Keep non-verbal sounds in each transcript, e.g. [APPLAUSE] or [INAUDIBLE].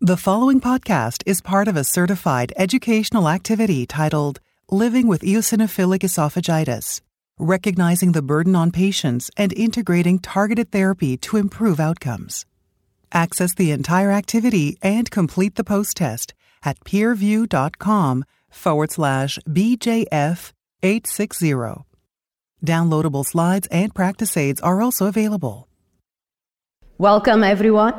The following podcast is part of a certified educational activity titled Living with Eosinophilic Esophagitis, recognizing the burden on patients and integrating targeted therapy to improve outcomes. Access the entire activity and complete the post test at peerview.com forward slash BJF 860. Downloadable slides and practice aids are also available. Welcome, everyone,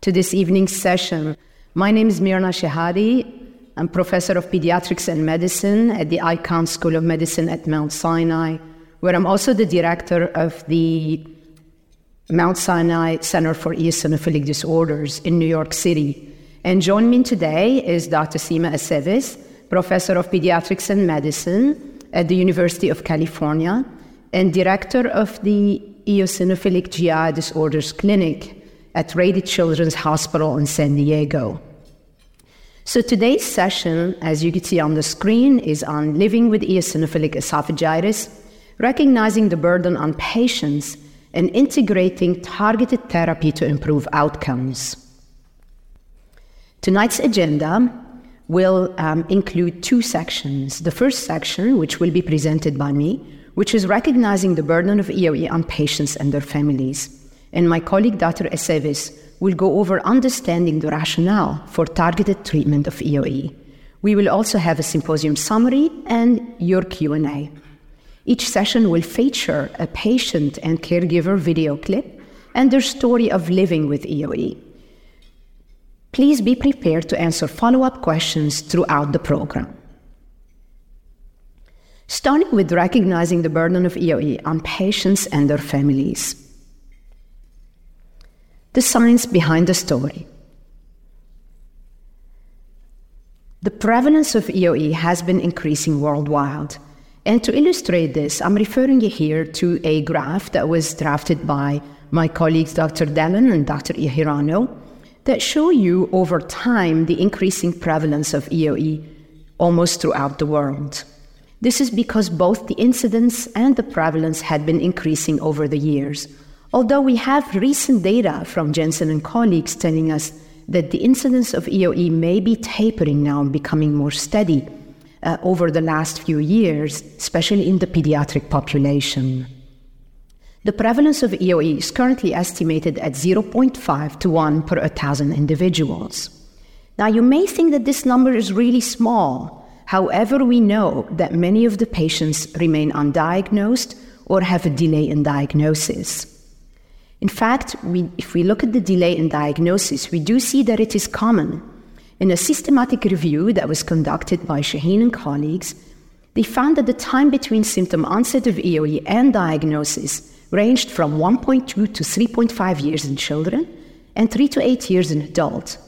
to this evening's session. My name is Mirna Chehade. I'm professor of pediatrics and medicine at the Icahn School of Medicine at Mount Sinai, where I'm also the director of the Mount Sinai Center for Eosinophilic Disorders in New York City. And joining me today is Dr. Seema Aceves, professor of pediatrics and medicine at the University of California and director of the Eosinophilic GI Disorders Clinic at Rady Children's Hospital in San Diego. So today's session, as you can see on the screen, is on living with eosinophilic esophagitis, recognizing the burden on patients and integrating targeted therapy to improve outcomes. Tonight's agenda will um, include two sections. The first section, which will be presented by me, which is recognizing the burden of EOE on patients and their families and my colleague Dr. Aceves will go over understanding the rationale for targeted treatment of EOE. We will also have a symposium summary and your Q&A. Each session will feature a patient and caregiver video clip and their story of living with EOE. Please be prepared to answer follow-up questions throughout the program. Starting with recognizing the burden of EOE on patients and their families the science behind the story. The prevalence of EOE has been increasing worldwide. And to illustrate this, I'm referring you here to a graph that was drafted by my colleagues Dr. Dellon and Dr. Hirano that show you over time the increasing prevalence of EOE almost throughout the world. This is because both the incidence and the prevalence had been increasing over the years. Although we have recent data from Jensen and colleagues telling us that the incidence of EOE may be tapering now and becoming more steady uh, over the last few years, especially in the pediatric population. The prevalence of EOE is currently estimated at 0.5 to 1 per 1,000 individuals. Now, you may think that this number is really small. However, we know that many of the patients remain undiagnosed or have a delay in diagnosis. In fact, we, if we look at the delay in diagnosis, we do see that it is common. In a systematic review that was conducted by Shaheen and colleagues, they found that the time between symptom onset of EOE and diagnosis ranged from 1.2 to 3.5 years in children and 3 to 8 years in adults.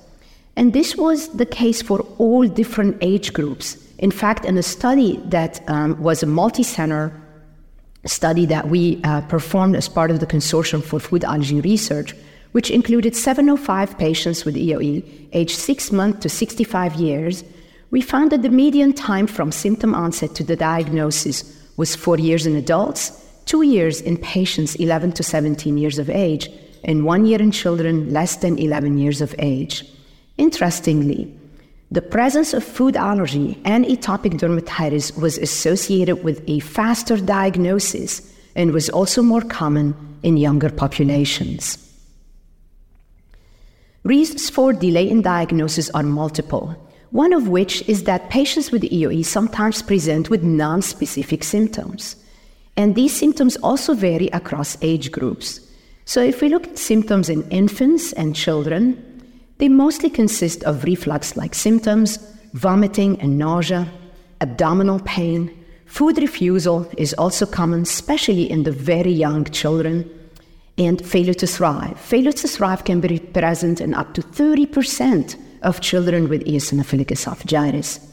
And this was the case for all different age groups. In fact, in a study that um, was a multi center study that we uh, performed as part of the Consortium for Food Allergy Research, which included 705 patients with EOE aged 6 months to 65 years, we found that the median time from symptom onset to the diagnosis was 4 years in adults, 2 years in patients 11 to 17 years of age, and 1 year in children less than 11 years of age. Interestingly, the presence of food allergy and atopic dermatitis was associated with a faster diagnosis and was also more common in younger populations. Reasons for delay in diagnosis are multiple, one of which is that patients with EOE sometimes present with non-specific symptoms. And these symptoms also vary across age groups. So if we look at symptoms in infants and children, they mostly consist of reflux like symptoms, vomiting and nausea, abdominal pain. Food refusal is also common, especially in the very young children, and failure to thrive. Failure to thrive can be present in up to 30% of children with eosinophilic esophagitis.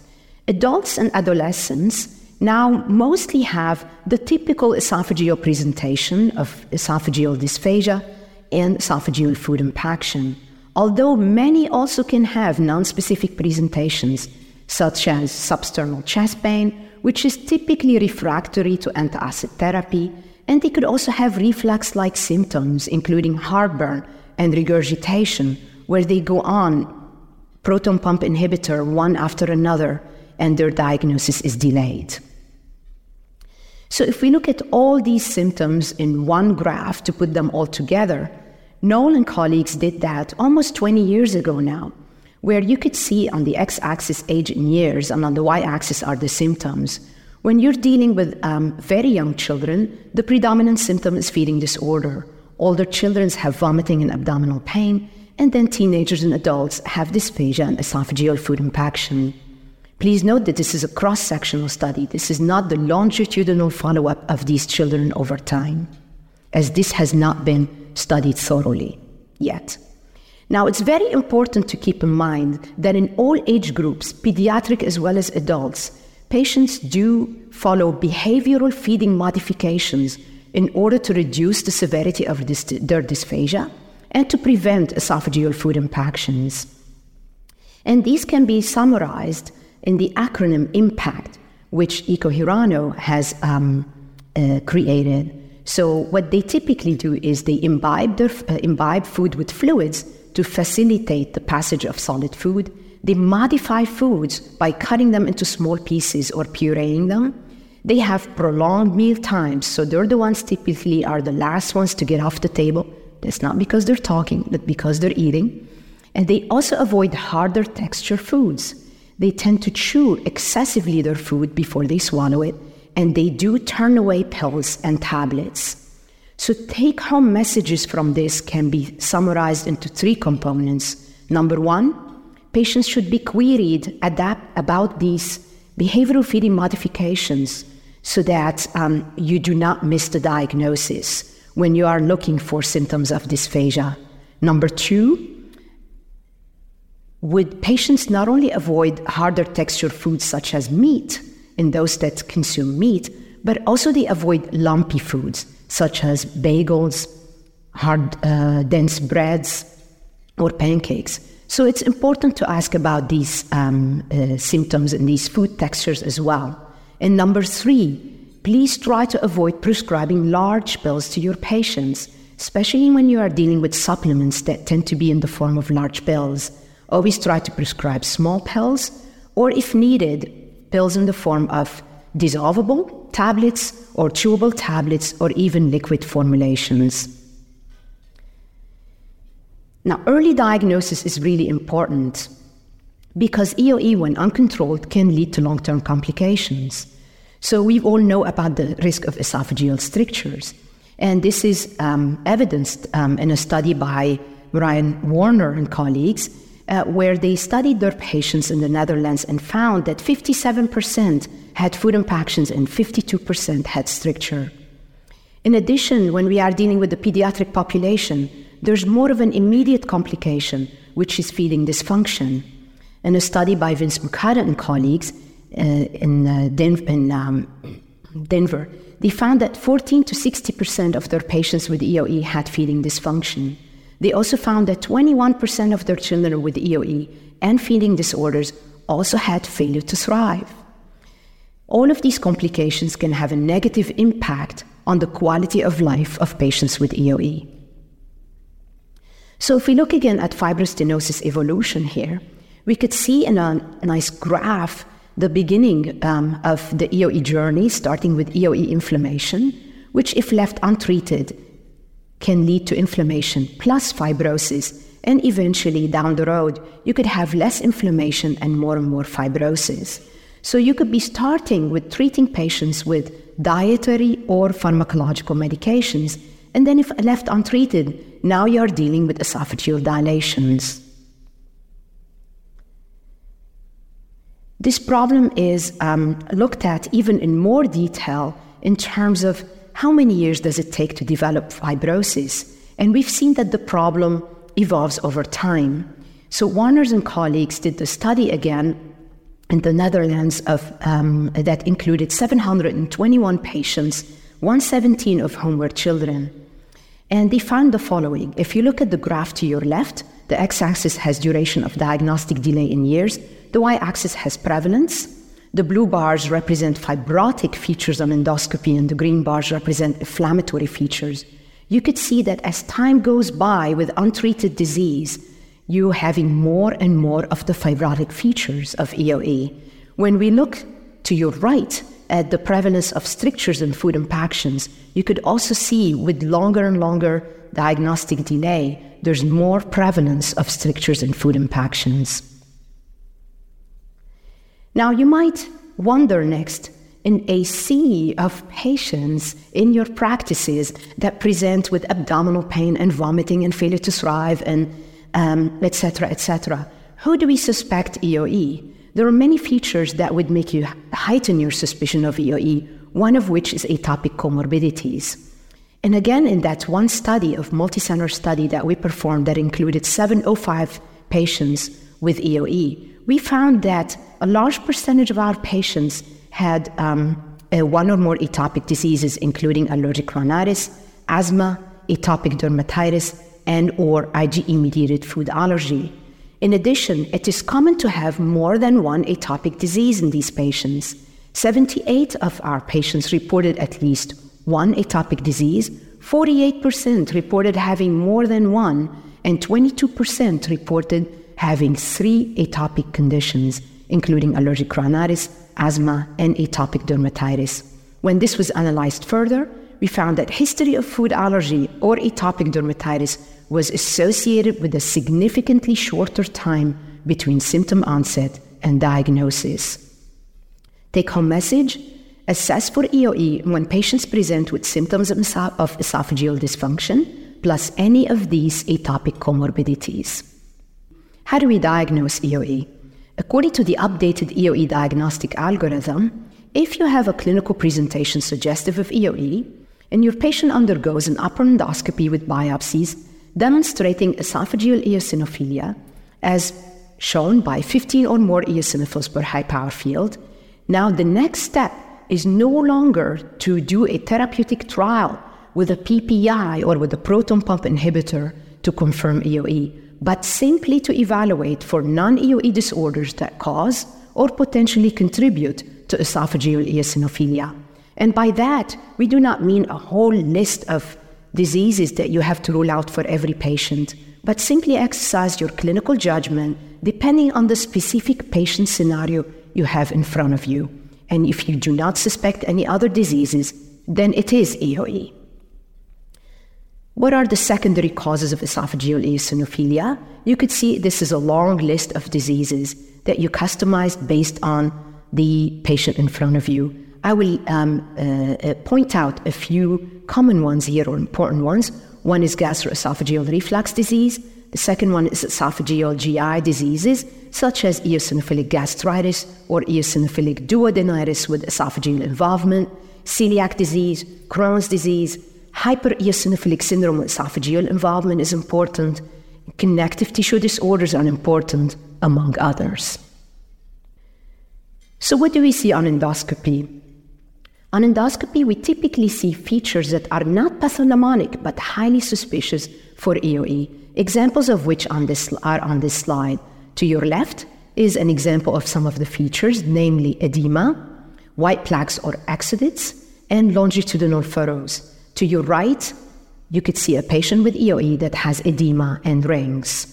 Adults and adolescents now mostly have the typical esophageal presentation of esophageal dysphagia and esophageal food impaction although many also can have nonspecific presentations, such as substernal chest pain, which is typically refractory to antacid therapy, and they could also have reflux like symptoms, including heartburn and regurgitation, where they go on proton pump inhibitor one after another and their diagnosis is delayed. So, if we look at all these symptoms in one graph to put them all together, Noel and colleagues did that almost 20 years ago now, where you could see on the x axis age in years and on the y axis are the symptoms. When you're dealing with um, very young children, the predominant symptom is feeding disorder. Older children have vomiting and abdominal pain, and then teenagers and adults have dysphagia and esophageal food impaction. Please note that this is a cross sectional study. This is not the longitudinal follow up of these children over time, as this has not been studied thoroughly yet. Now, it's very important to keep in mind that in all age groups, pediatric as well as adults, patients do follow behavioral feeding modifications in order to reduce the severity of this, their dysphagia and to prevent esophageal food impactions. And these can be summarized in the acronym IMPACT, which Ikuo Hirano has um, uh, created. So, what they typically do is they imbibe, their, uh, imbibe food with fluids to facilitate the passage of solid food. They modify foods by cutting them into small pieces or pureeing them. They have prolonged meal times, so they're the ones typically are the last ones to get off the table. That's not because they're talking, but because they're eating. And they also avoid harder texture foods they tend to chew excessively their food before they swallow it, and they do turn away pills and tablets. So, take home messages from this can be summarized into three components. Number one, patients should be queried about these behavioral feeding modifications so that um, you do not miss the diagnosis when you are looking for symptoms of dysphagia. Number two, would patients not only avoid harder texture foods such as meat in those that consume meat, but also they avoid lumpy foods such as bagels, hard, uh, dense breads, or pancakes. So it's important to ask about these um, uh, symptoms and these food textures as well. And number three, please try to avoid prescribing large pills to your patients, especially when you are dealing with supplements that tend to be in the form of large pills always try to prescribe small pills, or if needed, pills in the form of dissolvable tablets or chewable tablets or even liquid formulations. Now, early diagnosis is really important because EOE, when uncontrolled, can lead to long term complications. So, we all know about the risk of esophageal strictures. And this is um, evidenced um, in a study by Brian Warner and colleagues uh, where they studied their patients in the Netherlands and found that 57% had food impactions and 52% had stricture. In addition, when we are dealing with the pediatric population, there's more of an immediate complication, which is feeding dysfunction. In a study by Vince Mukkada and colleagues uh, in, uh, in um, Denver, they found that 14 to 60% of their patients with EOE had feeding dysfunction. They also found that 21% of their children with EOE and feeding disorders also had failure to thrive. All of these complications can have a negative impact on the quality of life of patients with EOE. So, if we look again at fibrostenosis evolution here, we could see in a, nice graph the beginning um, of the EOE journey, starting with EOE inflammation, which, if left untreated, can lead to inflammation plus fibrosis. And eventually, down the road, you could have less inflammation and more and more fibrosis. So, you could be starting with treating patients with dietary or pharmacological medications. And then, if left untreated, now you're dealing with esophageal dilations. This problem is um, looked at even in more detail in terms of how many years does it take to develop fibrosis? And we've seen that the problem evolves over time. So Warners and colleagues did the study again in the Netherlands of, um, that included 721 patients, 117 of whom were children. And they found the following. If you look at the graph to your left, the x axis has duration of diagnostic delay in years, the y axis has prevalence, the blue bars represent fibrotic features on endoscopy, and the green bars represent inflammatory features. you could see that as time goes by with untreated disease, you're having more and more of the fibrotic features of EOE. When we look to your right at the prevalence of strictures and food impactions, you could also see with longer and longer diagnostic delay, there's more prevalence of strictures and food impactions. Now, you might wonder next in a sea of patients in your practices that present with abdominal pain and vomiting and failure to thrive and etc., um, etc. Et Who do we suspect EOE? There are many features that would make you heighten your suspicion of EOE, one of which is atopic comorbidities. And again, in that one study of multicenter study that we performed that included 705 patients with EOE, we found that a large percentage of our patients had um, one or more atopic diseases, including allergic rhinitis, asthma, atopic dermatitis, and or IgE-mediated food allergy. In addition, it is common to have more than one atopic disease in these patients. 78 of our patients reported at least one atopic disease, 48% reported having more than one, and 22% reported having three atopic conditions, including allergic rhinitis, asthma, and atopic dermatitis. When this was analyzed further, we found that history of food allergy or atopic dermatitis was associated with a significantly shorter time between symptom onset and diagnosis. Take home message assess for EOE when patients present with symptoms of, esophageal dysfunction plus any of these atopic comorbidities. How do we diagnose EOE? According to the updated EOE diagnostic algorithm, if you have a clinical presentation suggestive of EOE and your patient undergoes an upper endoscopy with biopsies demonstrating esophageal eosinophilia, as shown by 15 or more eosinophils per high power field, now the next step is no longer to do a therapeutic trial with a PPI or with a proton pump inhibitor to confirm EOE, but simply to evaluate for non EOE disorders that cause or potentially contribute to esophageal eosinophilia. And by that, we do not mean a whole list of diseases that you have to rule out for every patient, but simply exercise your clinical judgment depending on the specific patient scenario you have in front of you. And if you do not suspect any other diseases, then it is EOE. What are the secondary causes of esophageal eosinophilia? You could see this is a long list of diseases that you customized based on the patient in front of you. I will um, uh, uh, point out a few common ones here or important ones. One is gastroesophageal reflux disease. The second one is esophageal GI diseases, such as eosinophilic gastritis or eosinophilic duodenitis with esophageal involvement, celiac disease, Crohn's disease, hypereosinophilic syndrome with esophageal involvement is important. Connective tissue disorders are important, among others. So, what do we see on endoscopy? On endoscopy, we typically see features that are not pathognomonic but highly suspicious for EOE, examples of which on this, are on this slide. To your left is an example of some of the features, namely edema, white plaques or exudates, and longitudinal furrows. To your right, you could see a patient with EOE that has edema and rings.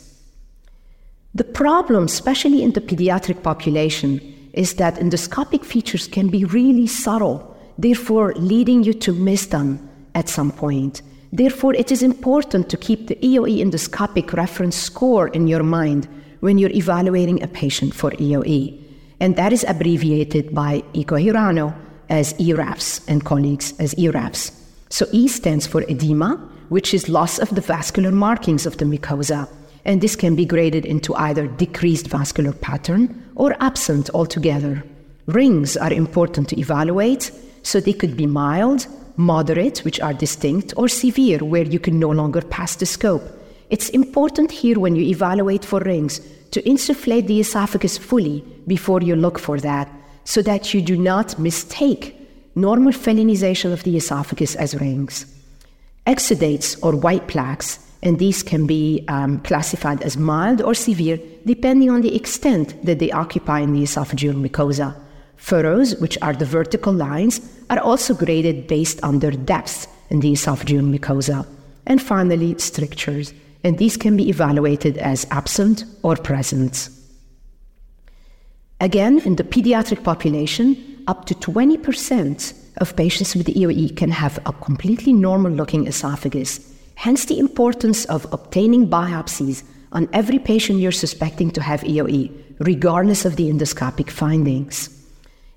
The problem, especially in the pediatric population, is that endoscopic features can be really subtle therefore leading you to miss them at some point. Therefore, it is important to keep the EOE endoscopic reference score in your mind when you're evaluating a patient for EOE. And that is abbreviated by Ikuo Hirano as EREFS and colleagues as EREFS. So E stands for edema, which is loss of the vascular markings of the mucosa. And this can be graded into either decreased vascular pattern or absent altogether. Rings are important to evaluate so they could be mild, moderate, which are distinct, or severe, where you can no longer pass the scope. It's important here when you evaluate for rings to insufflate the esophagus fully before you look for that, so that you do not mistake normal felinization of the esophagus as rings. Exudates or white plaques, and these can be um, classified as mild or severe depending on the extent that they occupy in the esophageal mucosa. Furrows, which are the vertical lines, are also graded based on their depth in the esophageal mucosa. and finally, strictures, and these can be evaluated as absent or present. Again, in the pediatric population, up to 20% of patients with EOE can have a completely normal looking esophagus. Hence, the importance of obtaining biopsies on every patient you're suspecting to have EOE, regardless of the endoscopic findings.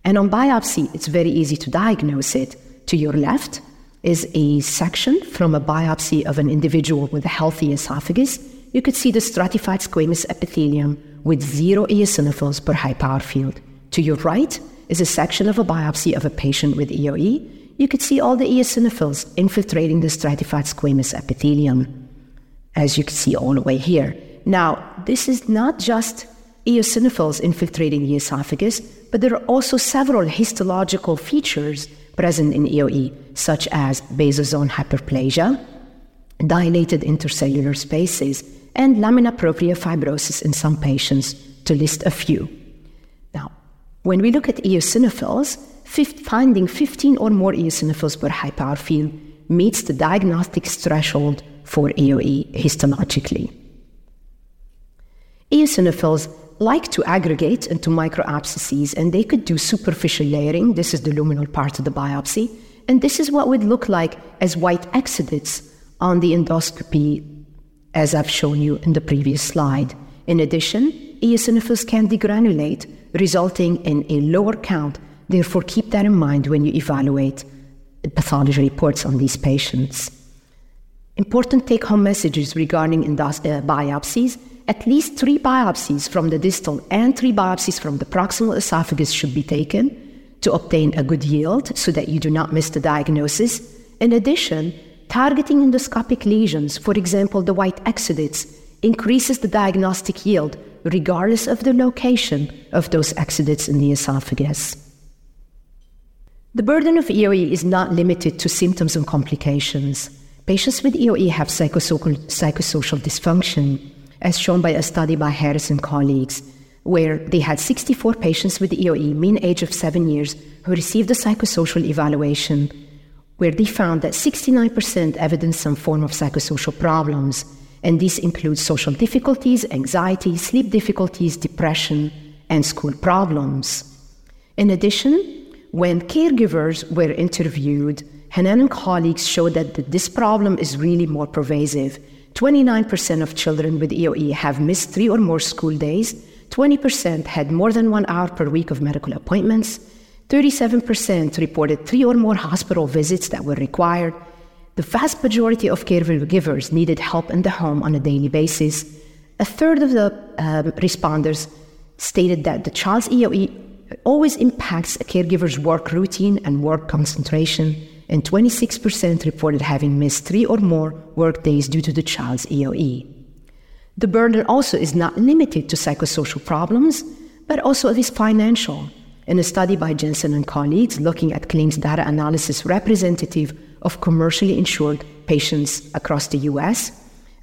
And on biopsy, it's very easy to diagnose it. To your left is a section from a biopsy of an individual with a healthy esophagus. You could see the stratified squamous epithelium with zero eosinophils per high power field. To your right is a section of a biopsy of a patient with EOE. You could see all the eosinophils infiltrating the stratified squamous epithelium, as you can see all the way here. Now, this is not just eosinophils infiltrating the esophagus, but there are also several histological features present in EOE, such as basal zone hyperplasia, dilated intercellular spaces, and lamina propria fibrosis in some patients, to list a few. When we look at eosinophils, finding 15 or more eosinophils per high power field meets the diagnostic threshold for EOE histologically. Eosinophils like to aggregate into microabscesses and they could do superficial layering. This is the luminal part of the biopsy. And this is what would look like as white exudates on the endoscopy as I've shown you in the previous slide. In addition, eosinophils can degranulate, resulting in a lower count. Therefore, keep that in mind when you evaluate pathology reports on these patients. Important take home messages regarding endos- uh, biopsies at least three biopsies from the distal and three biopsies from the proximal esophagus should be taken to obtain a good yield so that you do not miss the diagnosis. In addition, Targeting endoscopic lesions, for example, the white exudates, increases the diagnostic yield regardless of the location of those exudates in the esophagus. The burden of EOE is not limited to symptoms and complications. Patients with EOE have psychosocial, psychosocial dysfunction, as shown by a study by Harris and colleagues, where they had 64 patients with EOE, mean age of seven years, who received a psychosocial evaluation where they found that 69% evidenced some form of psychosocial problems, and this includes social difficulties, anxiety, sleep difficulties, depression, and school problems. In addition, when caregivers were interviewed, Hanan and colleagues showed that this problem is really more pervasive. 29% of children with EOE have missed three or more school days, 20% had more than one hour per week of medical appointments, 37% reported three or more hospital visits that were required. The vast majority of caregivers needed help in the home on a daily basis. A third of the um, responders stated that the child's EOE always impacts a caregiver's work routine and work concentration, and 26% reported having missed three or more work days due to the child's EOE. The burden also is not limited to psychosocial problems, but also is financial in a study by Jensen and colleagues looking at claims data analysis representative of commercially insured patients across the US.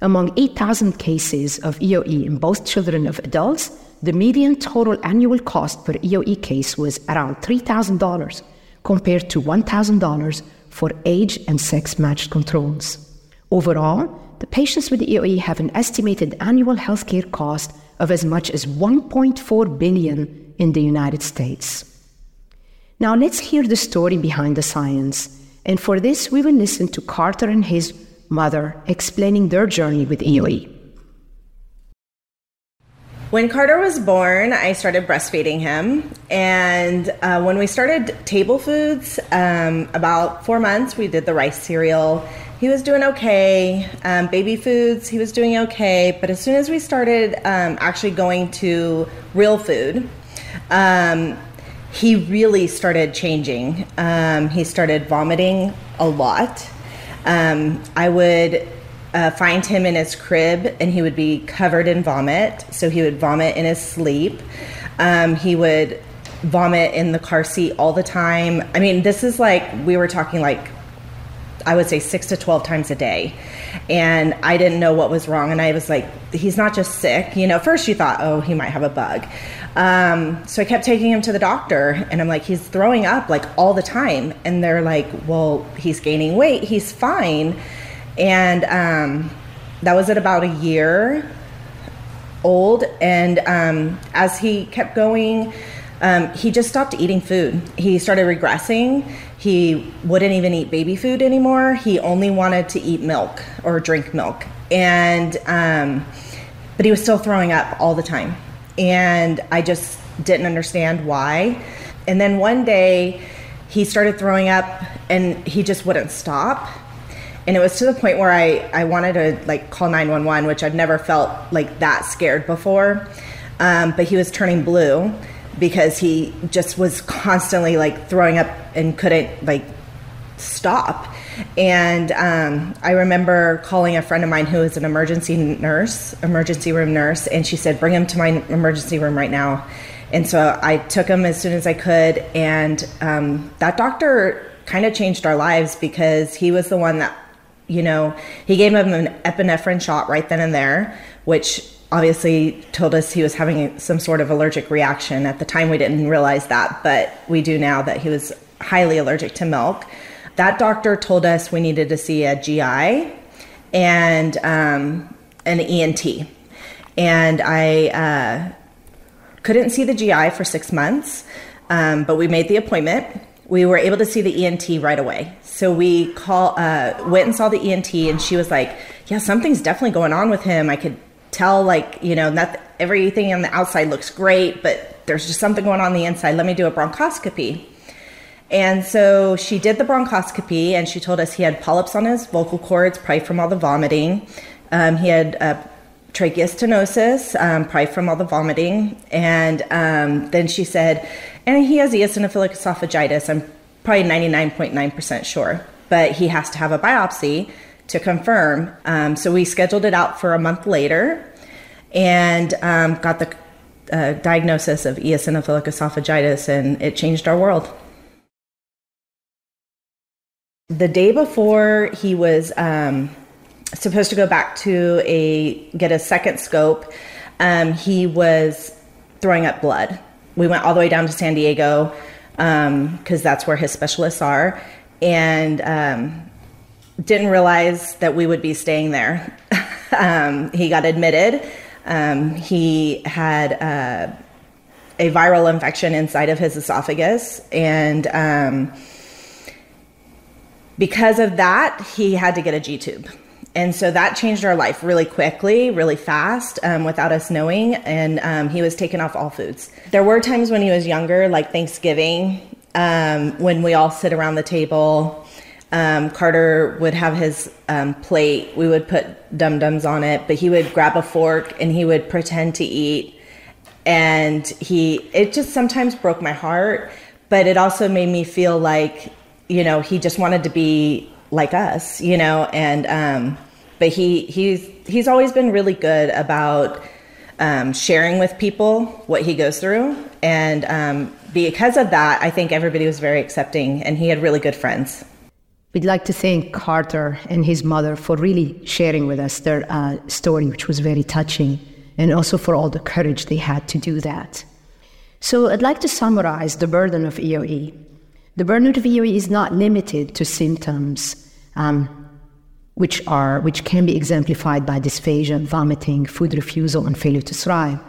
Among 8,000 cases of EOE in both children and adults, the median total annual cost per EOE case was around $3,000 compared to $1,000 for age and sex matched controls. Overall, the patients with EOE have an estimated annual healthcare cost of as much as 1.4 billion in the United States. Now let's hear the story behind the science. And for this, we will listen to Carter and his mother explaining their journey with EOE. When Carter was born, I started breastfeeding him. And uh, when we started table foods, um, about four months, we did the rice cereal. He was doing okay. Um, baby foods, he was doing okay. But as soon as we started um, actually going to real food, um, he really started changing. Um, he started vomiting a lot. Um, I would uh, find him in his crib and he would be covered in vomit. So he would vomit in his sleep. Um, he would vomit in the car seat all the time. I mean, this is like, we were talking like, I would say six to 12 times a day. And I didn't know what was wrong. And I was like, he's not just sick. You know, first you thought, oh, he might have a bug. Um, so I kept taking him to the doctor, and I'm like, he's throwing up like all the time. And they're like, well, he's gaining weight, he's fine. And um, that was at about a year old. And um, as he kept going, um, he just stopped eating food. He started regressing. He wouldn't even eat baby food anymore. He only wanted to eat milk or drink milk. And, um, but he was still throwing up all the time. And I just didn't understand why. And then one day he started throwing up and he just wouldn't stop. And it was to the point where I, I wanted to like call 911, which I've never felt like that scared before. Um, but he was turning blue because he just was constantly like throwing up and couldn't like stop. And um, I remember calling a friend of mine who is an emergency nurse, emergency room nurse, and she said, Bring him to my emergency room right now. And so I took him as soon as I could. And um, that doctor kind of changed our lives because he was the one that, you know, he gave him an epinephrine shot right then and there, which obviously told us he was having some sort of allergic reaction. At the time, we didn't realize that, but we do now that he was highly allergic to milk. That doctor told us we needed to see a GI and um, an ENT. And I uh, couldn't see the GI for six months, um, but we made the appointment. We were able to see the ENT right away. So we call, uh, went and saw the ENT, and she was like, "Yeah, something's definitely going on with him. I could tell like you know not everything on the outside looks great but there's just something going on, on the inside let me do a bronchoscopy and so she did the bronchoscopy and she told us he had polyps on his vocal cords probably from all the vomiting um, he had uh, tracheal stenosis um, probably from all the vomiting and um, then she said and he has eosinophilic esophagitis i'm probably 99.9% sure but he has to have a biopsy to confirm. Um, so we scheduled it out for a month later and um, got the uh, diagnosis of eosinophilic esophagitis, and it changed our world. The day before he was um, supposed to go back to a get a second scope, um, he was throwing up blood. We went all the way down to San Diego because um, that's where his specialists are, and um, didn't realize that we would be staying there. [LAUGHS] um, he got admitted. Um, he had uh, a viral infection inside of his esophagus, and because of that, he had to get a G tube. And so that changed our life really quickly, really fast, um, without us knowing. And um, he was taken off all foods. There were times when he was younger, like Thanksgiving, um, when we all sit around the table um, Carter would have his um, plate. We would put dum dums on it, but he would grab a fork and he would pretend to eat. And he, it just sometimes broke my heart, but it also made me feel like, you know, he just wanted to be like us, you know. And um, but he he's he's always been really good about um, sharing with people what he goes through, and um, because of that, I think everybody was very accepting, and he had really good friends. We'd like to thank Carter and his mother for really sharing with us their uh, story, which was very touching, and also for all the courage they had to do that. So, I'd like to summarize the burden of EOE. The burden of EOE is not limited to symptoms, um, which are which can be exemplified by dysphagia, vomiting, food refusal, and failure to thrive.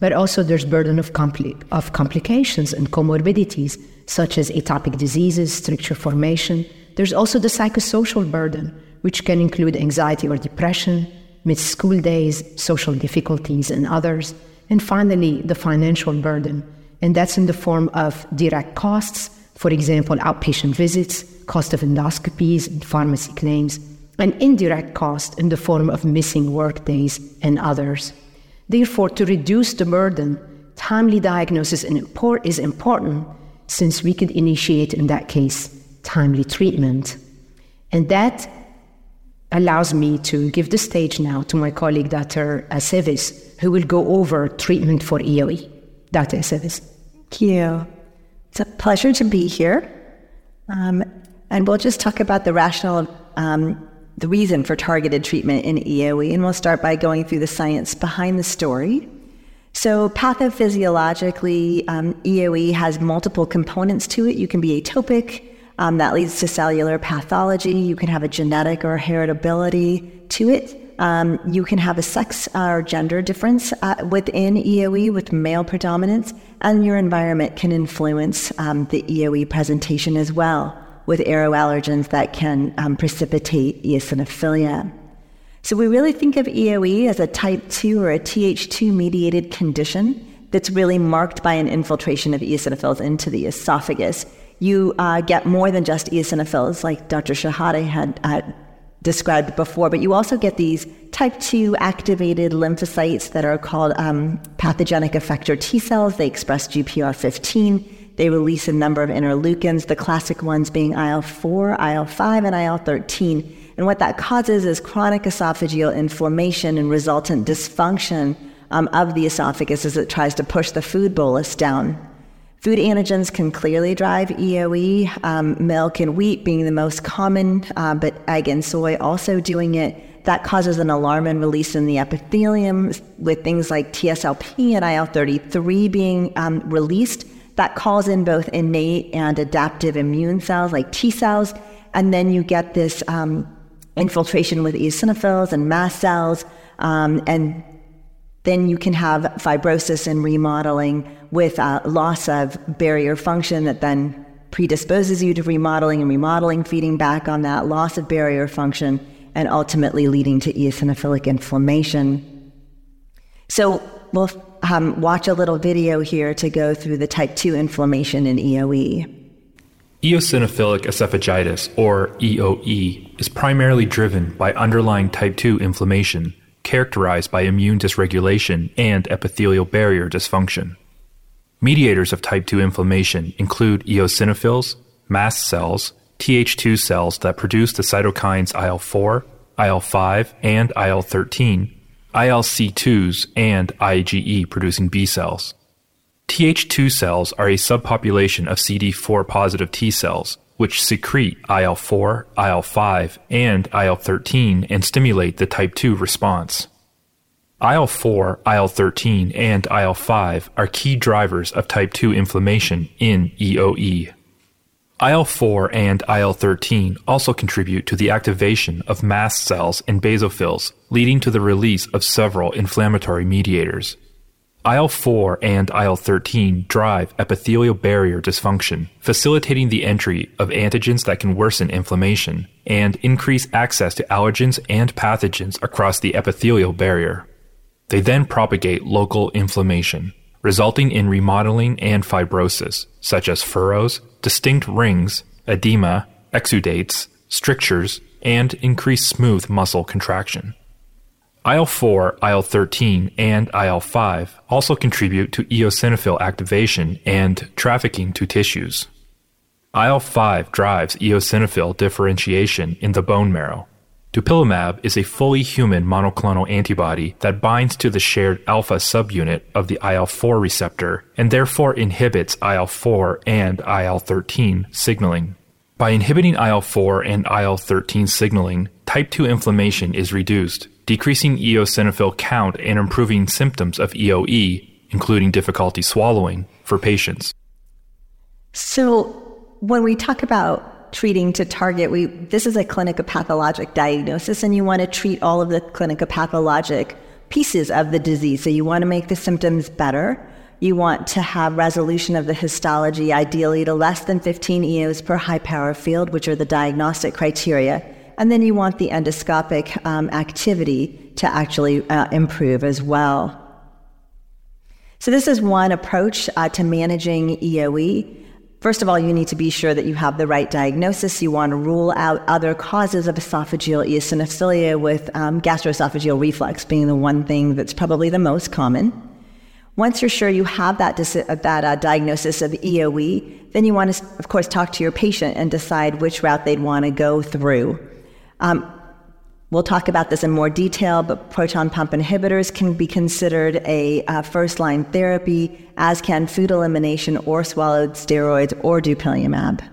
But also, there's burden of, compli- of complications and comorbidities such as atopic diseases, stricture formation, there's also the psychosocial burden, which can include anxiety or depression, missed school days, social difficulties, and others. And finally, the financial burden, and that's in the form of direct costs, for example, outpatient visits, cost of endoscopies, and pharmacy claims, and indirect cost in the form of missing work days and others. Therefore, to reduce the burden, timely diagnosis is important since we could initiate, in that case, timely treatment. And that allows me to give the stage now to my colleague, Dr. Aceves, who will go over treatment for EOE. Dr. Aceves. Thank you. It's a pleasure to be here. Um, and we'll just talk about the rational, um, the reason for targeted treatment in EOE. And we'll start by going through the science behind the story. So, pathophysiologically, um, EOE has multiple components to it. You can be atopic, Um, that leads to cellular pathology. You can have a genetic or heritability to it. Um, you can have a sex or gender difference uh, within EOE with male predominance, and your environment can influence um, the EOE presentation as well with aeroallergens that can um, precipitate eosinophilia. So we really think of EOE as a type 2 or a Th2 mediated condition that's really marked by an infiltration of eosinophils into the esophagus. You uh, get more than just eosinophils, like Dr. Chehade had uh, described before, but you also get these type 2 activated lymphocytes that are called um, pathogenic effector T cells. They express GPR15. They release a number of interleukins, the classic ones being IL 4, IL 5, and IL 13. And what that causes is chronic esophageal inflammation and resultant dysfunction um, of the esophagus as it tries to push the food bolus down. Food antigens can clearly drive EOE, um, milk and wheat being the most common, uh, but egg and soy also doing it. That causes an alarmin release in the epithelium with things like TSLP and IL 33 being um, released. That calls in both innate and adaptive immune cells like T cells. And then you get this um, infiltration with eosinophils and mast cells. Um, and then you can have fibrosis and remodeling with uh, loss of barrier function that then predisposes you to remodeling and remodeling feeding back on that loss of barrier function and ultimately leading to eosinophilic inflammation. So we'll um, watch a little video here to go through the type 2 inflammation in EOE. Eosinophilic esophagitis, or EOE, is primarily driven by underlying type 2 inflammation characterized by immune dysregulation and epithelial barrier dysfunction. Mediators of type 2 inflammation include eosinophils, mast cells, Th2 cells that produce the cytokines IL 4, IL 5, and IL 13, ILC2s, and IgE producing B cells. Th2 cells are a subpopulation of CD4 positive T cells, which secrete IL 4, IL 5, and IL 13 and stimulate the type 2 response. IL 4, IL 13, and IL 5 are key drivers of type 2 inflammation in EOE. IL 4 and IL 13 also contribute to the activation of mast cells and basophils, leading to the release of several inflammatory mediators. IL 4 and IL 13 drive epithelial barrier dysfunction, facilitating the entry of antigens that can worsen inflammation and increase access to allergens and pathogens across the epithelial barrier. They then propagate local inflammation, resulting in remodeling and fibrosis, such as furrows, distinct rings, edema, exudates, strictures, and increased smooth muscle contraction. IL 4, IL 13, and IL 5 also contribute to eosinophil activation and trafficking to tissues. IL 5 drives eosinophil differentiation in the bone marrow, Dupilumab is a fully human monoclonal antibody that binds to the shared alpha subunit of the IL 4 receptor and therefore inhibits IL 4 and IL 13 signaling. By inhibiting IL 4 and IL 13 signaling, type 2 inflammation is reduced, decreasing eosinophil count and improving symptoms of EOE, including difficulty swallowing, for patients. So, when we talk about treating to target. We this is a clinicopathologic diagnosis and you want to treat all of the clinicopathologic pieces of the disease. So you want to make the symptoms better. You want to have resolution of the histology ideally to less than 15 eos per high power field which are the diagnostic criteria. And then you want the endoscopic um, activity to actually uh, improve as well. So this is one approach uh, to managing eoe First of all, you need to be sure that you have the right diagnosis. You want to rule out other causes of esophageal eosinophilia, with um, gastroesophageal reflux being the one thing that's probably the most common. Once you're sure you have that, dis- that uh, diagnosis of EOE, then you want to, of course, talk to your patient and decide which route they'd want to go through. Um, We'll talk about this in more detail, but proton pump inhibitors can be considered a uh, first line therapy, as can food elimination or swallowed steroids or dupilumab.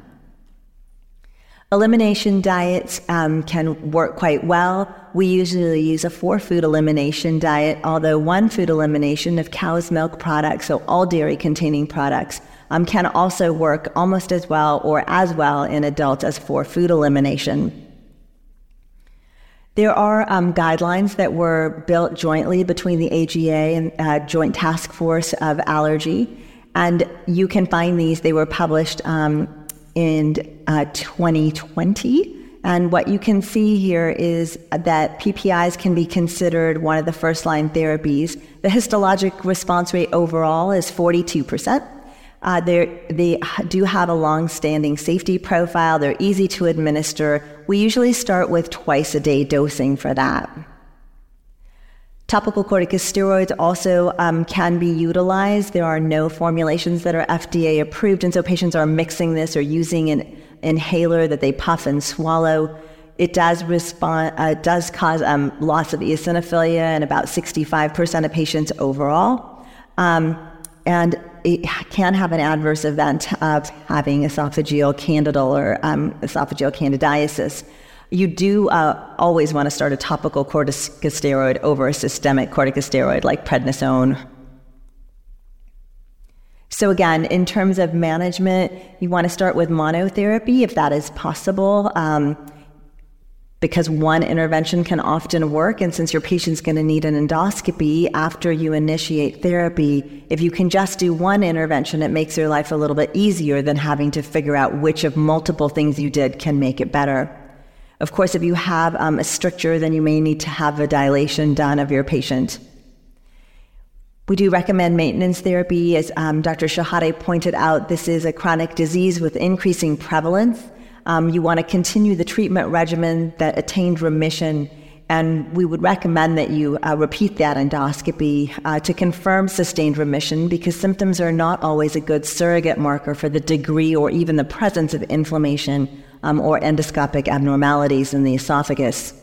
Elimination diets um, can work quite well. We usually use a four food elimination diet, although one food elimination of cow's milk products, so all dairy containing products, um, can also work almost as well or as well in adults as for food elimination. There are um, guidelines that were built jointly between the AGA and uh, Joint Task Force of Allergy, and you can find these. They were published um, in uh, 2020. And what you can see here is that PPIs can be considered one of the first line therapies. The histologic response rate overall is 42%. Uh, they do have a long standing safety profile. They're easy to administer. We usually start with twice a day dosing for that. Topical corticosteroids also um, can be utilized. There are no formulations that are FDA approved, and so patients are mixing this or using an inhaler that they puff and swallow. It does respond, uh, does cause um, loss of eosinophilia in about 65% of patients overall. Um, and it can have an adverse event of having esophageal candidal or um, esophageal candidiasis. You do uh, always want to start a topical corticosteroid over a systemic corticosteroid like prednisone. So, again, in terms of management, you want to start with monotherapy if that is possible. Um, because one intervention can often work. And since your patient's going to need an endoscopy after you initiate therapy, if you can just do one intervention, it makes your life a little bit easier than having to figure out which of multiple things you did can make it better. Of course, if you have um, a stricture, then you may need to have a dilation done of your patient. We do recommend maintenance therapy. As um, Dr. Chehade pointed out, this is a chronic disease with increasing prevalence. Um, you want to continue the treatment regimen that attained remission, and we would recommend that you uh, repeat that endoscopy uh, to confirm sustained remission because symptoms are not always a good surrogate marker for the degree or even the presence of inflammation um, or endoscopic abnormalities in the esophagus.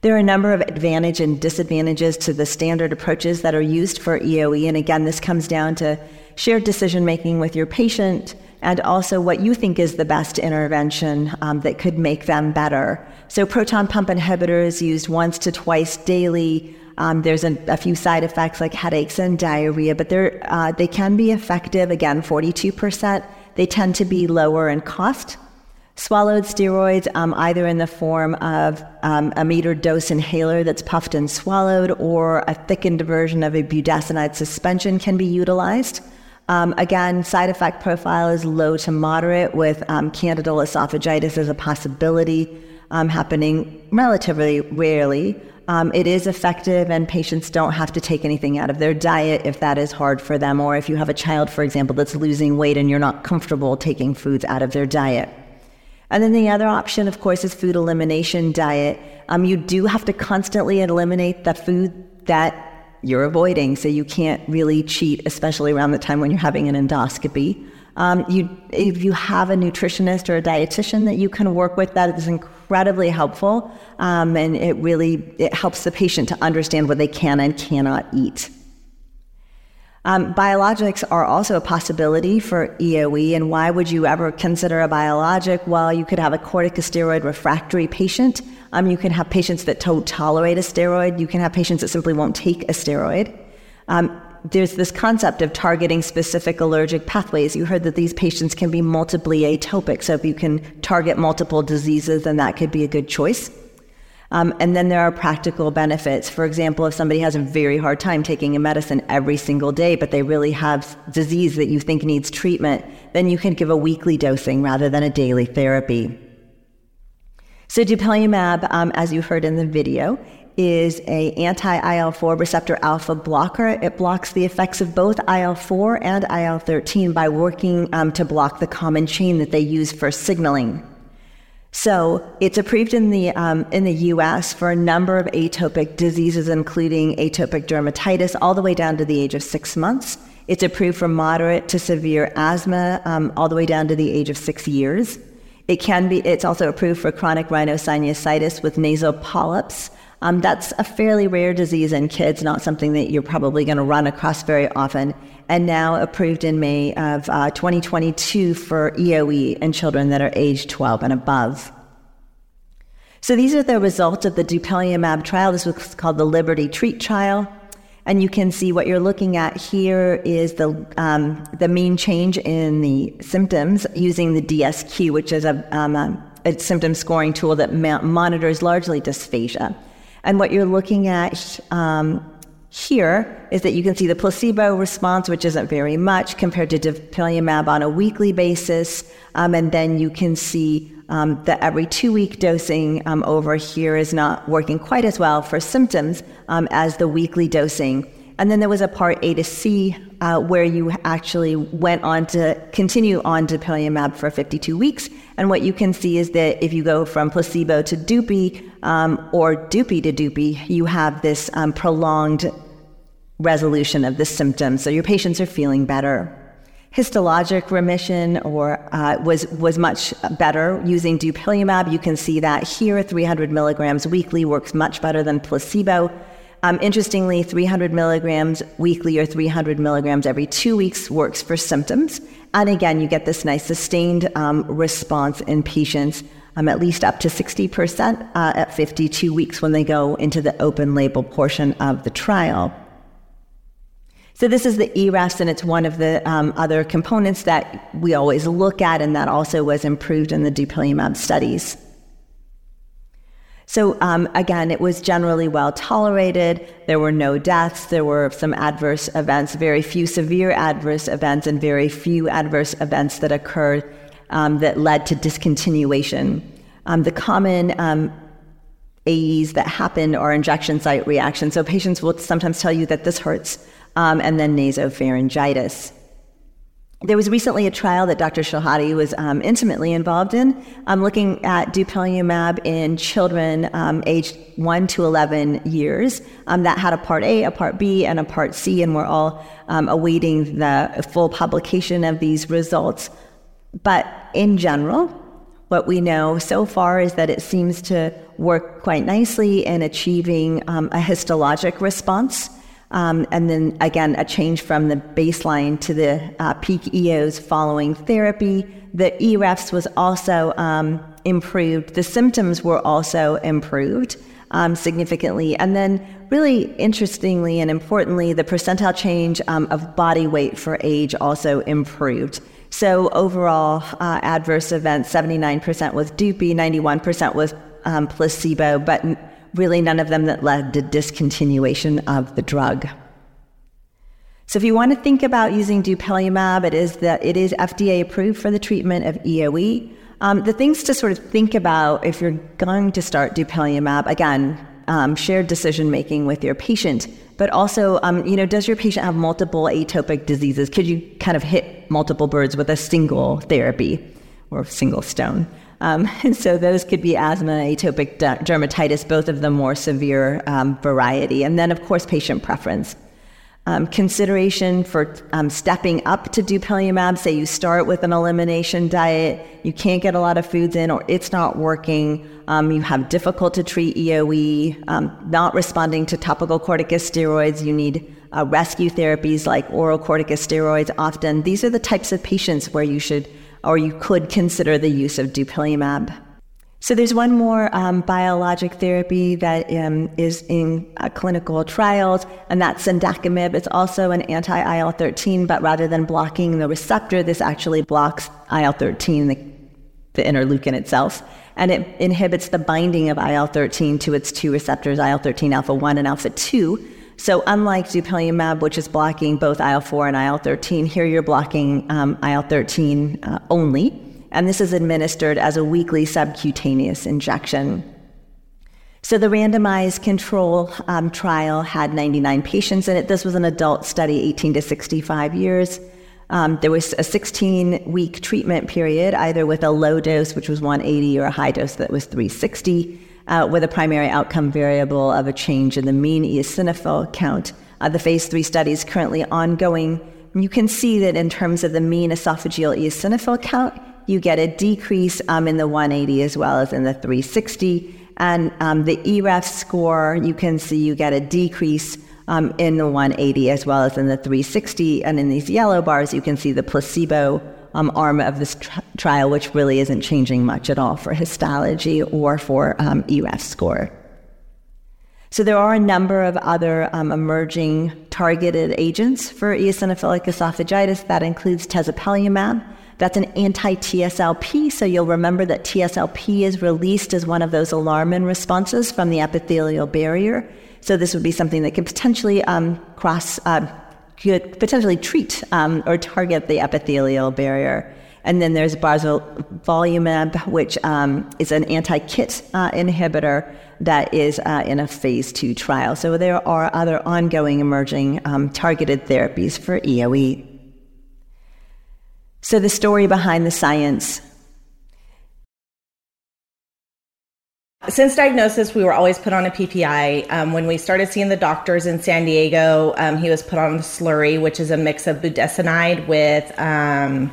There are a number of advantages and disadvantages to the standard approaches that are used for EOE, and again, this comes down to shared decision making with your patient, and also what you think is the best intervention um, that could make them better. So, proton pump inhibitors used once to twice daily. Um, there's a, a, few side effects like headaches and diarrhea, but uh, they can be effective. Again, 42%. They tend to be lower in cost. Swallowed steroids, um, either in the form of um, a metered dose inhaler that's puffed and swallowed, or a thickened version of a budesonide suspension, can be utilized. Um, again, side effect profile is low to moderate with um, candidal esophagitis as a possibility um, happening relatively rarely. Um, it is effective, and patients don't have to take anything out of their diet if that is hard for them, or if you have a child, for example, that's losing weight and you're not comfortable taking foods out of their diet. And then the other option, of course, is food elimination diet. Um, you do have to constantly eliminate the food that you're avoiding. So you can't really cheat, especially around the time when you're having an endoscopy. Um, you, if you have a nutritionist or a dietitian that you can work with, that is incredibly helpful, um, and it really it helps the patient to understand what they can and cannot eat. Um, biologics are also a possibility for EOE, and why would you ever consider a biologic? Well, you could have a corticosteroid refractory patient. Um, you can have patients that don't tolerate a steroid. You can have patients that simply won't take a steroid. Um, there's this concept of targeting specific allergic pathways. You heard that these patients can be multiply atopic, so if you can target multiple diseases, then that could be a good choice. Um, and then there are practical benefits. For example, if somebody has a very hard time taking a medicine every single day, but they really have disease that you think needs treatment, then you can give a weekly dosing rather than a daily therapy. So dupilumab, um, as you heard in the video, is a anti-IL-4 receptor alpha blocker. It blocks the effects of both IL-4 and IL-13 by working um, to block the common chain that they use for signaling. So it's approved in the um, in the U.S. for a number of atopic diseases, including atopic dermatitis, all the way down to the age of six months. It's approved for moderate to severe asthma, um, all the way down to the age of six years. It can be. It's also approved for chronic rhinosinusitis with nasal polyps. Um, that's a fairly rare disease in kids, not something that you're probably going to run across very often and now approved in May of uh, 2022 for EOE in children that are age 12 and above. So these are the results of the dupilumab trial. This was called the Liberty TREET trial. And you can see what you're looking at here is the um, the mean change in the symptoms using the DSQ, which is a, um, a, symptom scoring tool that ma- monitors largely dysphagia. And what you're looking at um, here is that you can see the placebo response, which isn't very much compared to dupilumab on a weekly basis. Um, and then you can see um, that every two week dosing um, over here is not working quite as well for symptoms um, as the weekly dosing. And then there was a part A to C uh, where you actually went on to continue on dupilumab for 52 weeks. And what you can see is that if you go from placebo to Dupi um, or Dupi to Dupi, you have this um, prolonged resolution of the symptoms. So your patients are feeling better. Histologic remission or uh, was was much better using dupilumab. You can see that here, 300 milligrams weekly works much better than placebo. Um, interestingly, 300 milligrams weekly or 300 milligrams every two weeks works for symptoms. And again, you get this nice sustained um, response in patients, um, at least up to 60% uh, at 52 weeks when they go into the open label portion of the trial. So this is the EREFS, and it's one of the um, other components that we always look at, and that also was improved in the dupilumab studies. So um, again, it was generally well tolerated. There were no deaths. There were some adverse events, very few severe adverse events, and very few adverse events that occurred um, that led to discontinuation. Um, the common um, AEs that happen are injection site reactions. So patients will sometimes tell you that this hurts um, and then nasopharyngitis. There was recently a trial that Dr. Chehade was um, intimately involved in, um, looking at dupilumab in children um, aged 1 to 11 years. Um, that had a Part A, a Part B, and a Part C, and we're all um, awaiting the full publication of these results. But in general, what we know so far is that it seems to work quite nicely in achieving um, a histologic response. Um, and then again, a change from the baseline to the uh, peak EOs following therapy. The EREFS was also um, improved. The symptoms were also improved um, significantly. And then, really interestingly and importantly, the percentile change um, of body weight for age also improved. So, overall, uh, adverse events 79% was Dupi, 91% was um, placebo, but really none of them that led to discontinuation of the drug. So if you want to think about using dupilumab, it is that it is FDA approved for the treatment of EOE. Um, the things to sort of think about if you're going to start dupilumab, again, um, shared decision making with your patient, but also, um, you know, does your patient have multiple atopic diseases? Could you kind of hit multiple birds with a single therapy or single stone? Um, and [LAUGHS] so those could be asthma, atopic dermatitis, both of the more severe um, variety. And then, of course, patient preference. Um, consideration for um, stepping up to dupilumab. Say you start with an elimination diet, you can't get a lot of foods in, or it's not working. Um, you have difficult to treat EOE, um, not responding to topical corticosteroids. You need uh, rescue therapies like oral corticosteroids. Often, these are the types of patients where you should or you could consider the use of dupilumab. So there's one more um, biologic therapy that um, is in uh, clinical trials, and that's cendakimab. It's also an anti-IL-13, but rather than blocking the receptor, this actually blocks IL-13, the, the interleukin itself, and it inhibits the binding of IL-13 to its two receptors, IL-13 alpha-1 and alpha-2, so, unlike dupilumab, which is blocking both IL 4 and IL 13, here you're blocking um, IL 13 uh, only. And this is administered as a weekly subcutaneous injection. So, the randomized control um, trial had 99 patients in it. This was an adult study, 18 to 65 years. Um, there was a 16 week treatment period, either with a low dose, which was 180, or a high dose that was 360 uh, with a primary outcome variable of a change in the mean eosinophil count. Uh, the phase three study is currently ongoing. You can see that in terms of the mean esophageal eosinophil count, you get a decrease um, in the 180 as well as in the 360. And um, the EREF score, you can see you get a decrease um, in the 180 as well as in the 360. And in these yellow bars, you can see the placebo um, arm of this tr- trial, which really isn't changing much at all for histology or for um, score. So there are a number of other um, emerging targeted agents for eosinophilic esophagitis. That includes tezepelumab. That's an anti-TSLP, so you'll remember that TSLP is released as one of those alarmin responses from the epithelial barrier. So this would be something that could potentially um, cross, uh, could potentially treat um, or target the epithelial barrier. And then there's barzolvolimab, which um, is an anti-KIT uh, inhibitor that is uh, in a phase two trial. So there are other ongoing emerging um, targeted therapies for EOE. So the story behind the science. Since diagnosis, we were always put on a PPI. Um, when we started seeing the doctors in San Diego, um, he was put on a slurry, which is a mix of budesonide with um,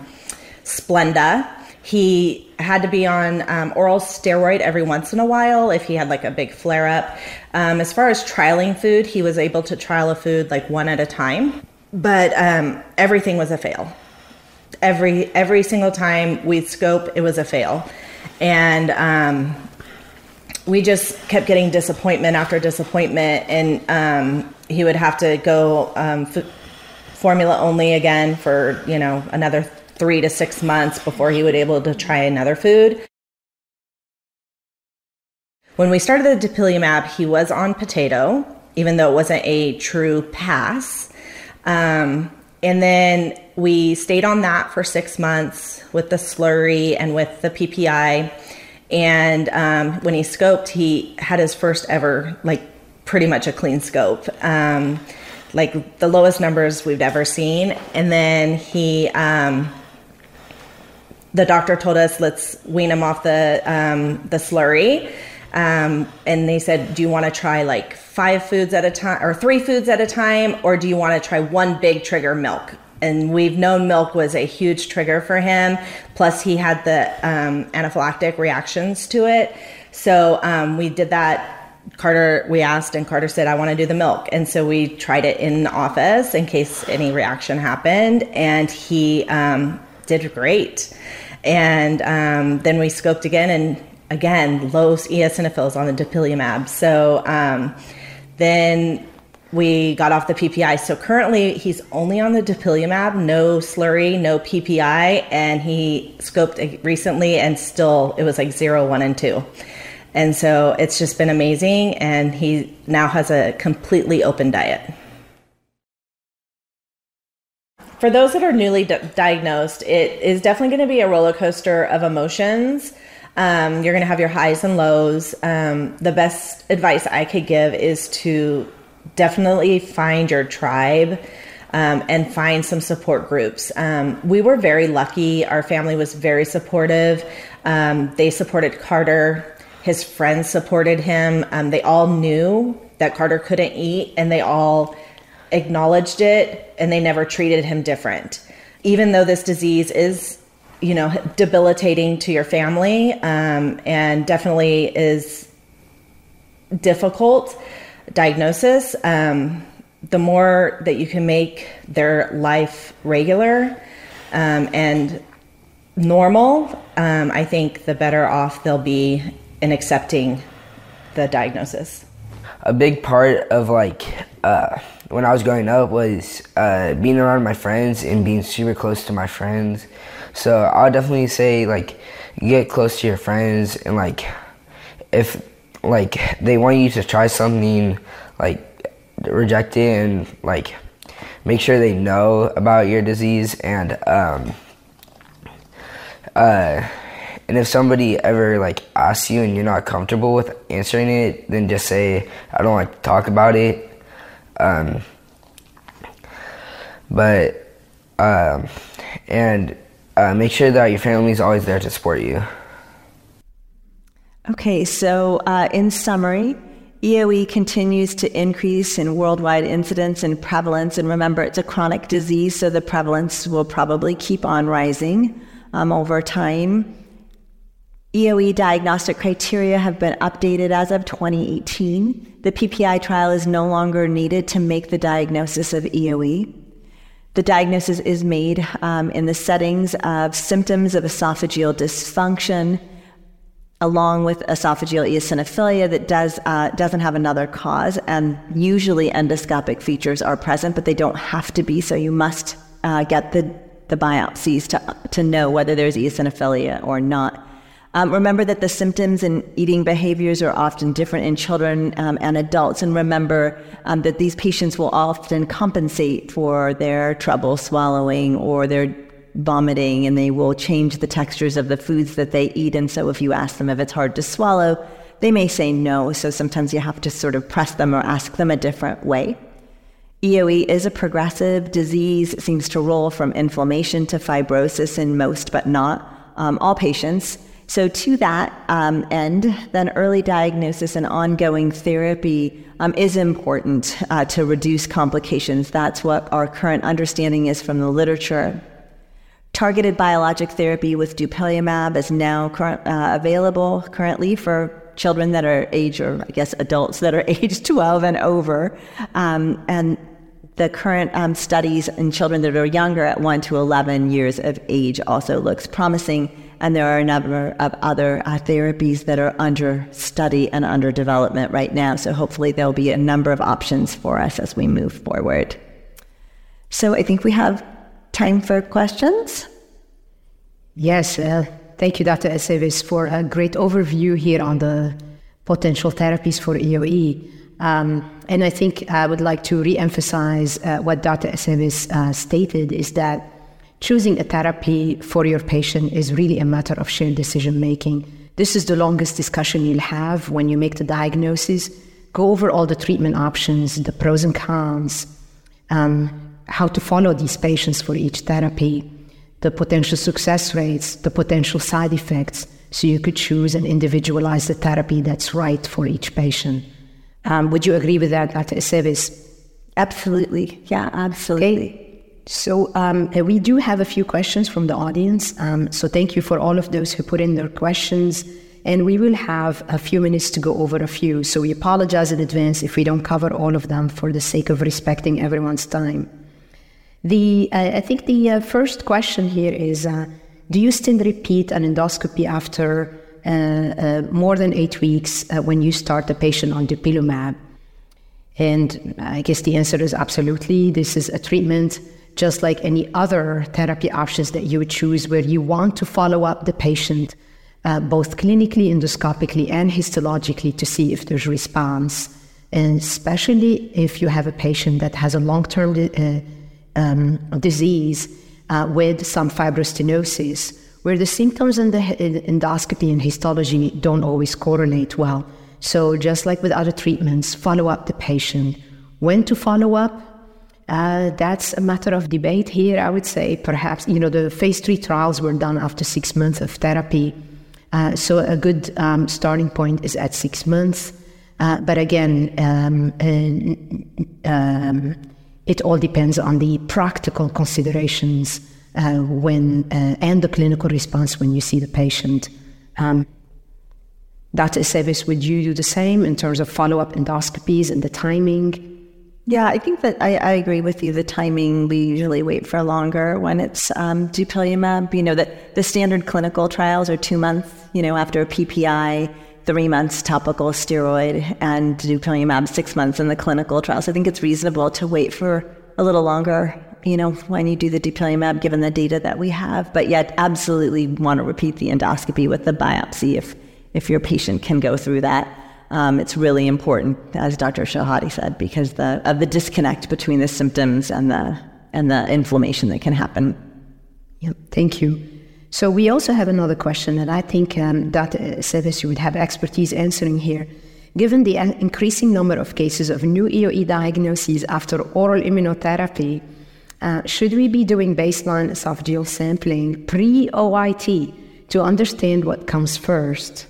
Splenda. He had to be on um, oral steroid every once in a while if he had like a big flare up. Um, as far as trialing food, he was able to trial a food like one at a time, but um, everything was a fail. Every every single time we'd scope, it was a fail, and we just kept getting disappointment after disappointment, and um, he would have to go um, f- formula only again for you know another three to six months before he would be able to try another food. When we started the dupilumab, he was on potato, even though it wasn't a true pass. Um, and then we stayed on that for six months with the slurry and with the PPI. And um, when he scoped, he had his first ever, like, pretty much a clean scope. Um, like the lowest numbers we've ever seen. And then he, um, the doctor told us let's wean him off the um, the slurry, um, and they said, do you want to try like five foods at a time or three foods at a time, or do you want to try one big trigger milk? And we've known milk was a huge trigger for him. Plus, he had the um, anaphylactic reactions to it. So um, we did that Carter, we asked, and Carter said, I want to do the milk. And so we tried it in the office in case any reaction happened. And he um, did great. And um, then we scoped again, and again, low eosinophils on the dupilumab. So um, then we got off the PPI. So currently, he's only on the dupilumab, no slurry, no PPI, and he scoped recently, and still it was like zero, one, and two. And so it's just been amazing, and he now has a completely open diet for those that are newly diagnosed, it is definitely going to be a roller coaster of emotions. Um, you're going to have your highs and lows. Um, the best advice I could give is to definitely find your tribe. Um, and find some support groups. Um, we were very lucky. Our family was very supportive. Um, they supported Carter. His friends supported him. Um, they all knew that Carter couldn't eat, and they all acknowledged it and they never treated him different. Even though this disease is, you know, debilitating to your family um, and definitely is difficult diagnosis, um, the more that you can make their life regular um, and normal, um, I think the better off they'll be in accepting the diagnosis. A big part of like uh, when I was growing up was uh, being around my friends and being super close to my friends. So I'll definitely say like get close to your friends and like if like they want you to try something like reject it and like make sure they know about your disease and um uh and if somebody ever like asks you and you're not comfortable with answering it then just say i don't like to talk about it um, but um, and uh, make sure that your family is always there to support you. Okay, so uh, in summary, EOE continues to increase in worldwide incidence and prevalence. And remember, it's a chronic disease, so the prevalence will probably keep on rising um, over time. EOE diagnostic criteria have been updated as of 2018. The PPI trial is no longer needed to make the diagnosis of EOE. The diagnosis is made um, in the settings of symptoms of esophageal dysfunction, along with esophageal eosinophilia that does uh, doesn't have another cause, and usually endoscopic features are present, but they don't have to be. So you must uh, get the the biopsies to to know whether there's eosinophilia or not. Um, remember that the symptoms and eating behaviors are often different in children um, and adults, and remember um, that these patients will often compensate for their trouble swallowing or their vomiting, and they will change the textures of the foods that they eat. And so, if you ask them if it's hard to swallow, they may say no. So, sometimes you have to sort of press them or ask them a different way. EOE is a progressive disease. It seems to roll from inflammation to fibrosis in most, but not um, all patients. So, to that um, end, then early diagnosis and ongoing therapy um, is important uh, to reduce complications. That's what our current understanding is from the literature. Targeted biologic therapy with dupilumab is now current, uh, available currently for children that are age, or I guess adults that are [LAUGHS] age 12 and over. Um, and the current um, studies in children that are younger at 1 to 11 years of age also looks promising and there are a number of other uh, therapies that are under study and under development right now. So hopefully there'll be a number of options for us as we move forward. So I think we have time for questions. Yes, uh, thank you, Dr. Aceves, for a great overview here on the potential therapies for EOE. Um, and I think I would like to re-emphasize uh, what Dr. Aceves uh, stated is that choosing a therapy for your patient is really a matter of shared decision making. This is the longest discussion you'll have when you make the diagnosis. Go over all the treatment options, the pros and cons, um, how to follow these patients for each therapy, the potential success rates, the potential side effects, so you could choose and individualize the therapy that's right for each patient. Um, would you agree with that, Dr. Aceves? Absolutely. Yeah, absolutely. Okay. So um, uh, we do have a few questions from the audience. Um, so thank you for all of those who put in their questions. And we will have a few minutes to go over a few. So we apologize in advance if we don't cover all of them for the sake of respecting everyone's time. The uh, I think the uh, first question here is: uh, Do you still repeat an endoscopy after uh, uh, more than eight weeks when you start the patient on dupilumab? And I guess the answer is absolutely. This is a treatment just like any other therapy options that you would choose, where you want to follow up the patient uh, both clinically, endoscopically, and histologically to see if there's response. And especially if you have a patient that has a long term uh, um, disease uh, with some fibrostenosis, where the symptoms and the endoscopy and histology don't always correlate well. So, just like with other treatments, follow up the patient. When to follow up? Uh, that's a matter of debate here, I would say. Perhaps, you know, the phase three trials were done after six months of therapy. Uh, so a good um, starting point is at six months. Uh, but again, um, um, it all depends on the practical considerations uh, when uh, and the clinical response when you see the patient. Um, Dr. Aceves, would you do the same in terms of follow-up endoscopies and the timing? Yeah, I think that I, I, agree with you. The timing, we usually wait for longer when it's um, dupilumab. You know, that the standard clinical trials are two months, you know, after a PPI, three months topical steroid, and dupilumab six months in the clinical trials. I think it's reasonable to wait for a little longer, you know, when you do the dupilumab, given the data that we have. But yet, absolutely want to repeat the endoscopy with the biopsy if, if your patient can go through that um, it's really important, as Dr. Chehade said, because the, of the disconnect between the symptoms and the, and the inflammation that can happen. Yep, thank you. So we also have another question that I think um, Dr. Aceves would have expertise answering here. Given the increasing number of cases of new EOE diagnoses after oral immunotherapy, uh, should we be doing baseline esophageal sampling pre OIT to understand what comes first?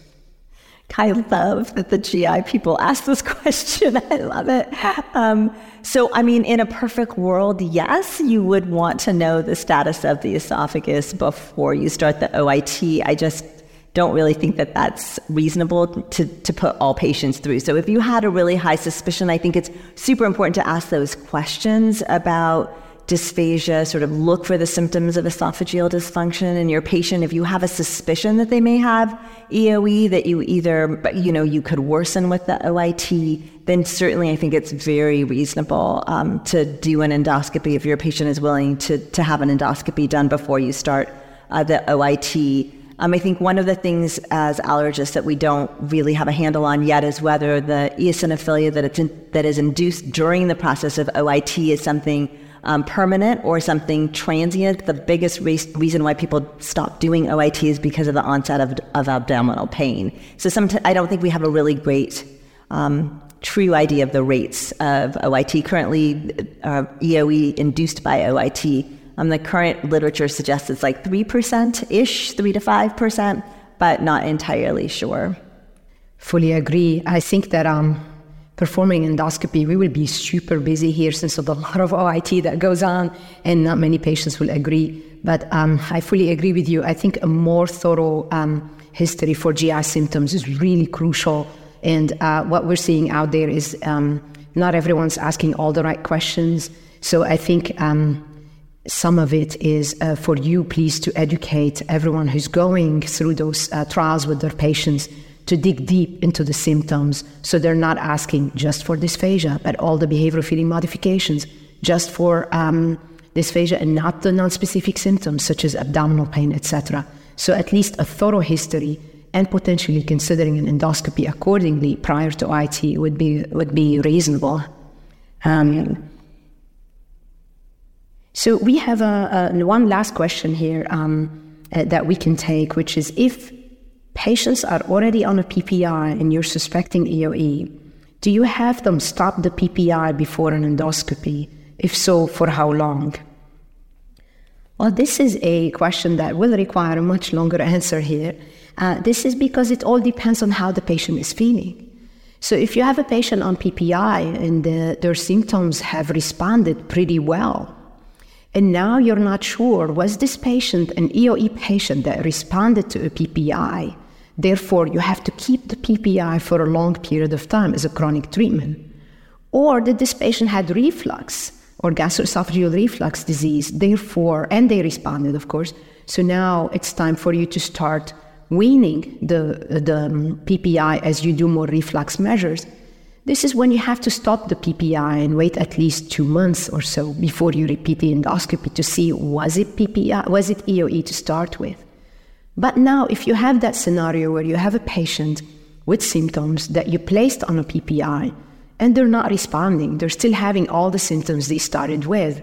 I love that the GI people ask this [LAUGHS] question. I love it. Um, so, I mean, in a perfect world, yes, you would want to know the status of the esophagus before you start the OIT. I just don't really think that that's reasonable to, to put all patients through. So, if you had a really high suspicion, I think it's super important to ask those questions about dysphagia, sort of look for the symptoms of esophageal dysfunction in your patient. If you have a suspicion that they may have EOE, that you either, you know, you could worsen with the OIT, then certainly I think it's very reasonable um, to do an endoscopy if your patient is willing to, to have an endoscopy done before you start uh, the OIT. Um, I think one of the things as allergists that we don't really have a handle on yet is whether the eosinophilia that, it's in, that is induced during the process of OIT is something um, permanent or something transient. The biggest re- reason why people stop doing OIT is because of the onset of, of abdominal pain. So sometimes I don't think we have a really great um, true idea of the rates of OIT. Currently, uh, EOE induced by OIT um, the current literature suggests it's like 3% ish, 3 to 5%, but not entirely sure. Fully agree. I think that um, performing endoscopy, we will be super busy here since there's a lot of OIT that goes on, and not many patients will agree. But um, I fully agree with you. I think a more thorough um, history for GI symptoms is really crucial. And uh, what we're seeing out there is um, not everyone's asking all the right questions. So I think um, some of it is uh, for you, please, to educate everyone who's going through those uh, trials with their patients to dig deep into the symptoms so they're not asking just for dysphagia, but all the behavioral feeding modifications, just for um, dysphagia and not the non-specific symptoms such as abdominal pain, etc. So at least a thorough history and potentially considering an endoscopy accordingly prior to IT would be would be reasonable. Um, so we have a, a one last question here um, uh, that we can take, which is if patients are already on a PPI and you're suspecting EOE, do you have them stop the PPI before an endoscopy? If so, for how long? Well, this is a question that will require a much longer [LAUGHS] answer here. Uh, this is because it all depends on how the patient is feeling. So, if you have a patient on PPI and the, their symptoms have responded pretty well, and now you're not sure was this patient an EOE patient that responded to a PPI? Therefore, you have to keep the PPI for a long period of time as a chronic treatment. Or did this patient had reflux or gastroesophageal reflux disease, therefore, and they responded, of course. So now it's time for you to start weaning the, the um, PPI as you do more reflux measures. This is when you have to stop the PPI and wait at least two months or so before you repeat the endoscopy to see was it PPI, was it EOE to start with. But now, if you have that scenario where you have a patient with symptoms that you placed on a PPI and they're not responding, they're still having all the symptoms they started with,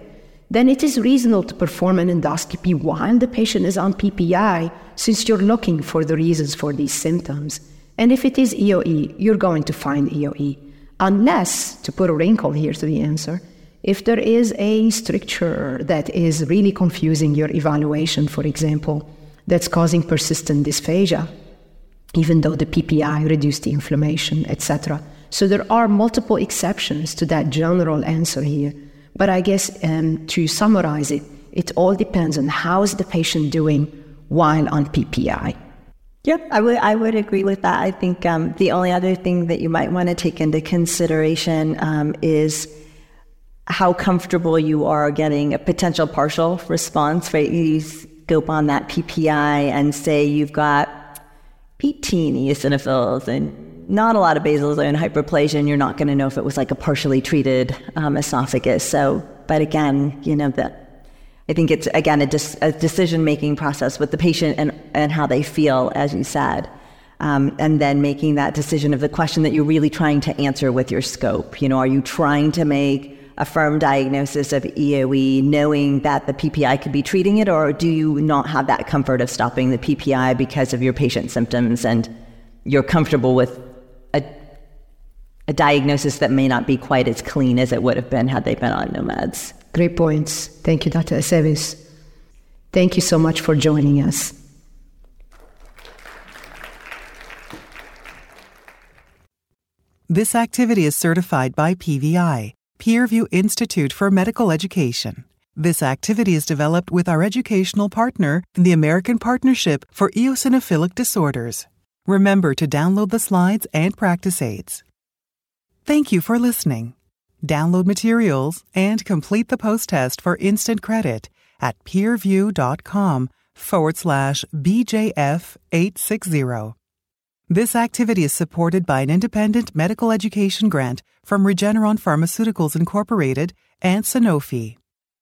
then it is reasonable to perform an endoscopy while the patient is on PPI since you're looking for the reasons for these symptoms. And if it is EOE, you're going to find EOE. Unless, to put a wrinkle here to the answer, if there is a stricture that is really confusing your evaluation, for example, that's causing persistent dysphagia, even though the PPI reduced the inflammation, etc. So there are multiple exceptions to that general answer here. But I guess um, to summarize it, it all depends on how is the patient doing while on PPI. Yep, I would I would agree with that. I think um, the only other thing that you might want to take into consideration um, is how comfortable you are getting a potential partial response. Right, you scope on that PPI and say you've got 18 eosinophils and not a lot of basal zone hyperplasia, and you're not going to know if it was like a partially treated um, esophagus. So, but again, you know that I think it's, again, a, dis- a decision making process with the patient and, and how they feel, as you said. Um, and then making that decision of the question that you're really trying to answer with your scope. You know, are you trying to make a firm diagnosis of EOE, knowing that the PPI could be treating it, or do you not have that comfort of stopping the PPI because of your patient symptoms and you're comfortable with a, a diagnosis that may not be quite as clean as it would have been had they been on no meds? Great points. Thank you, Dr. Aceves. Thank you so much for joining us. This activity is certified by PVI, Peerview Institute for Medical Education. This activity is developed with our educational partner, the American Partnership for Eosinophilic Disorders. Remember to download the slides and practice aids. Thank you for listening. Download materials and complete the post test for instant credit at peerview.com forward slash BJF 860. This activity is supported by an independent medical education grant from Regeneron Pharmaceuticals Incorporated and Sanofi.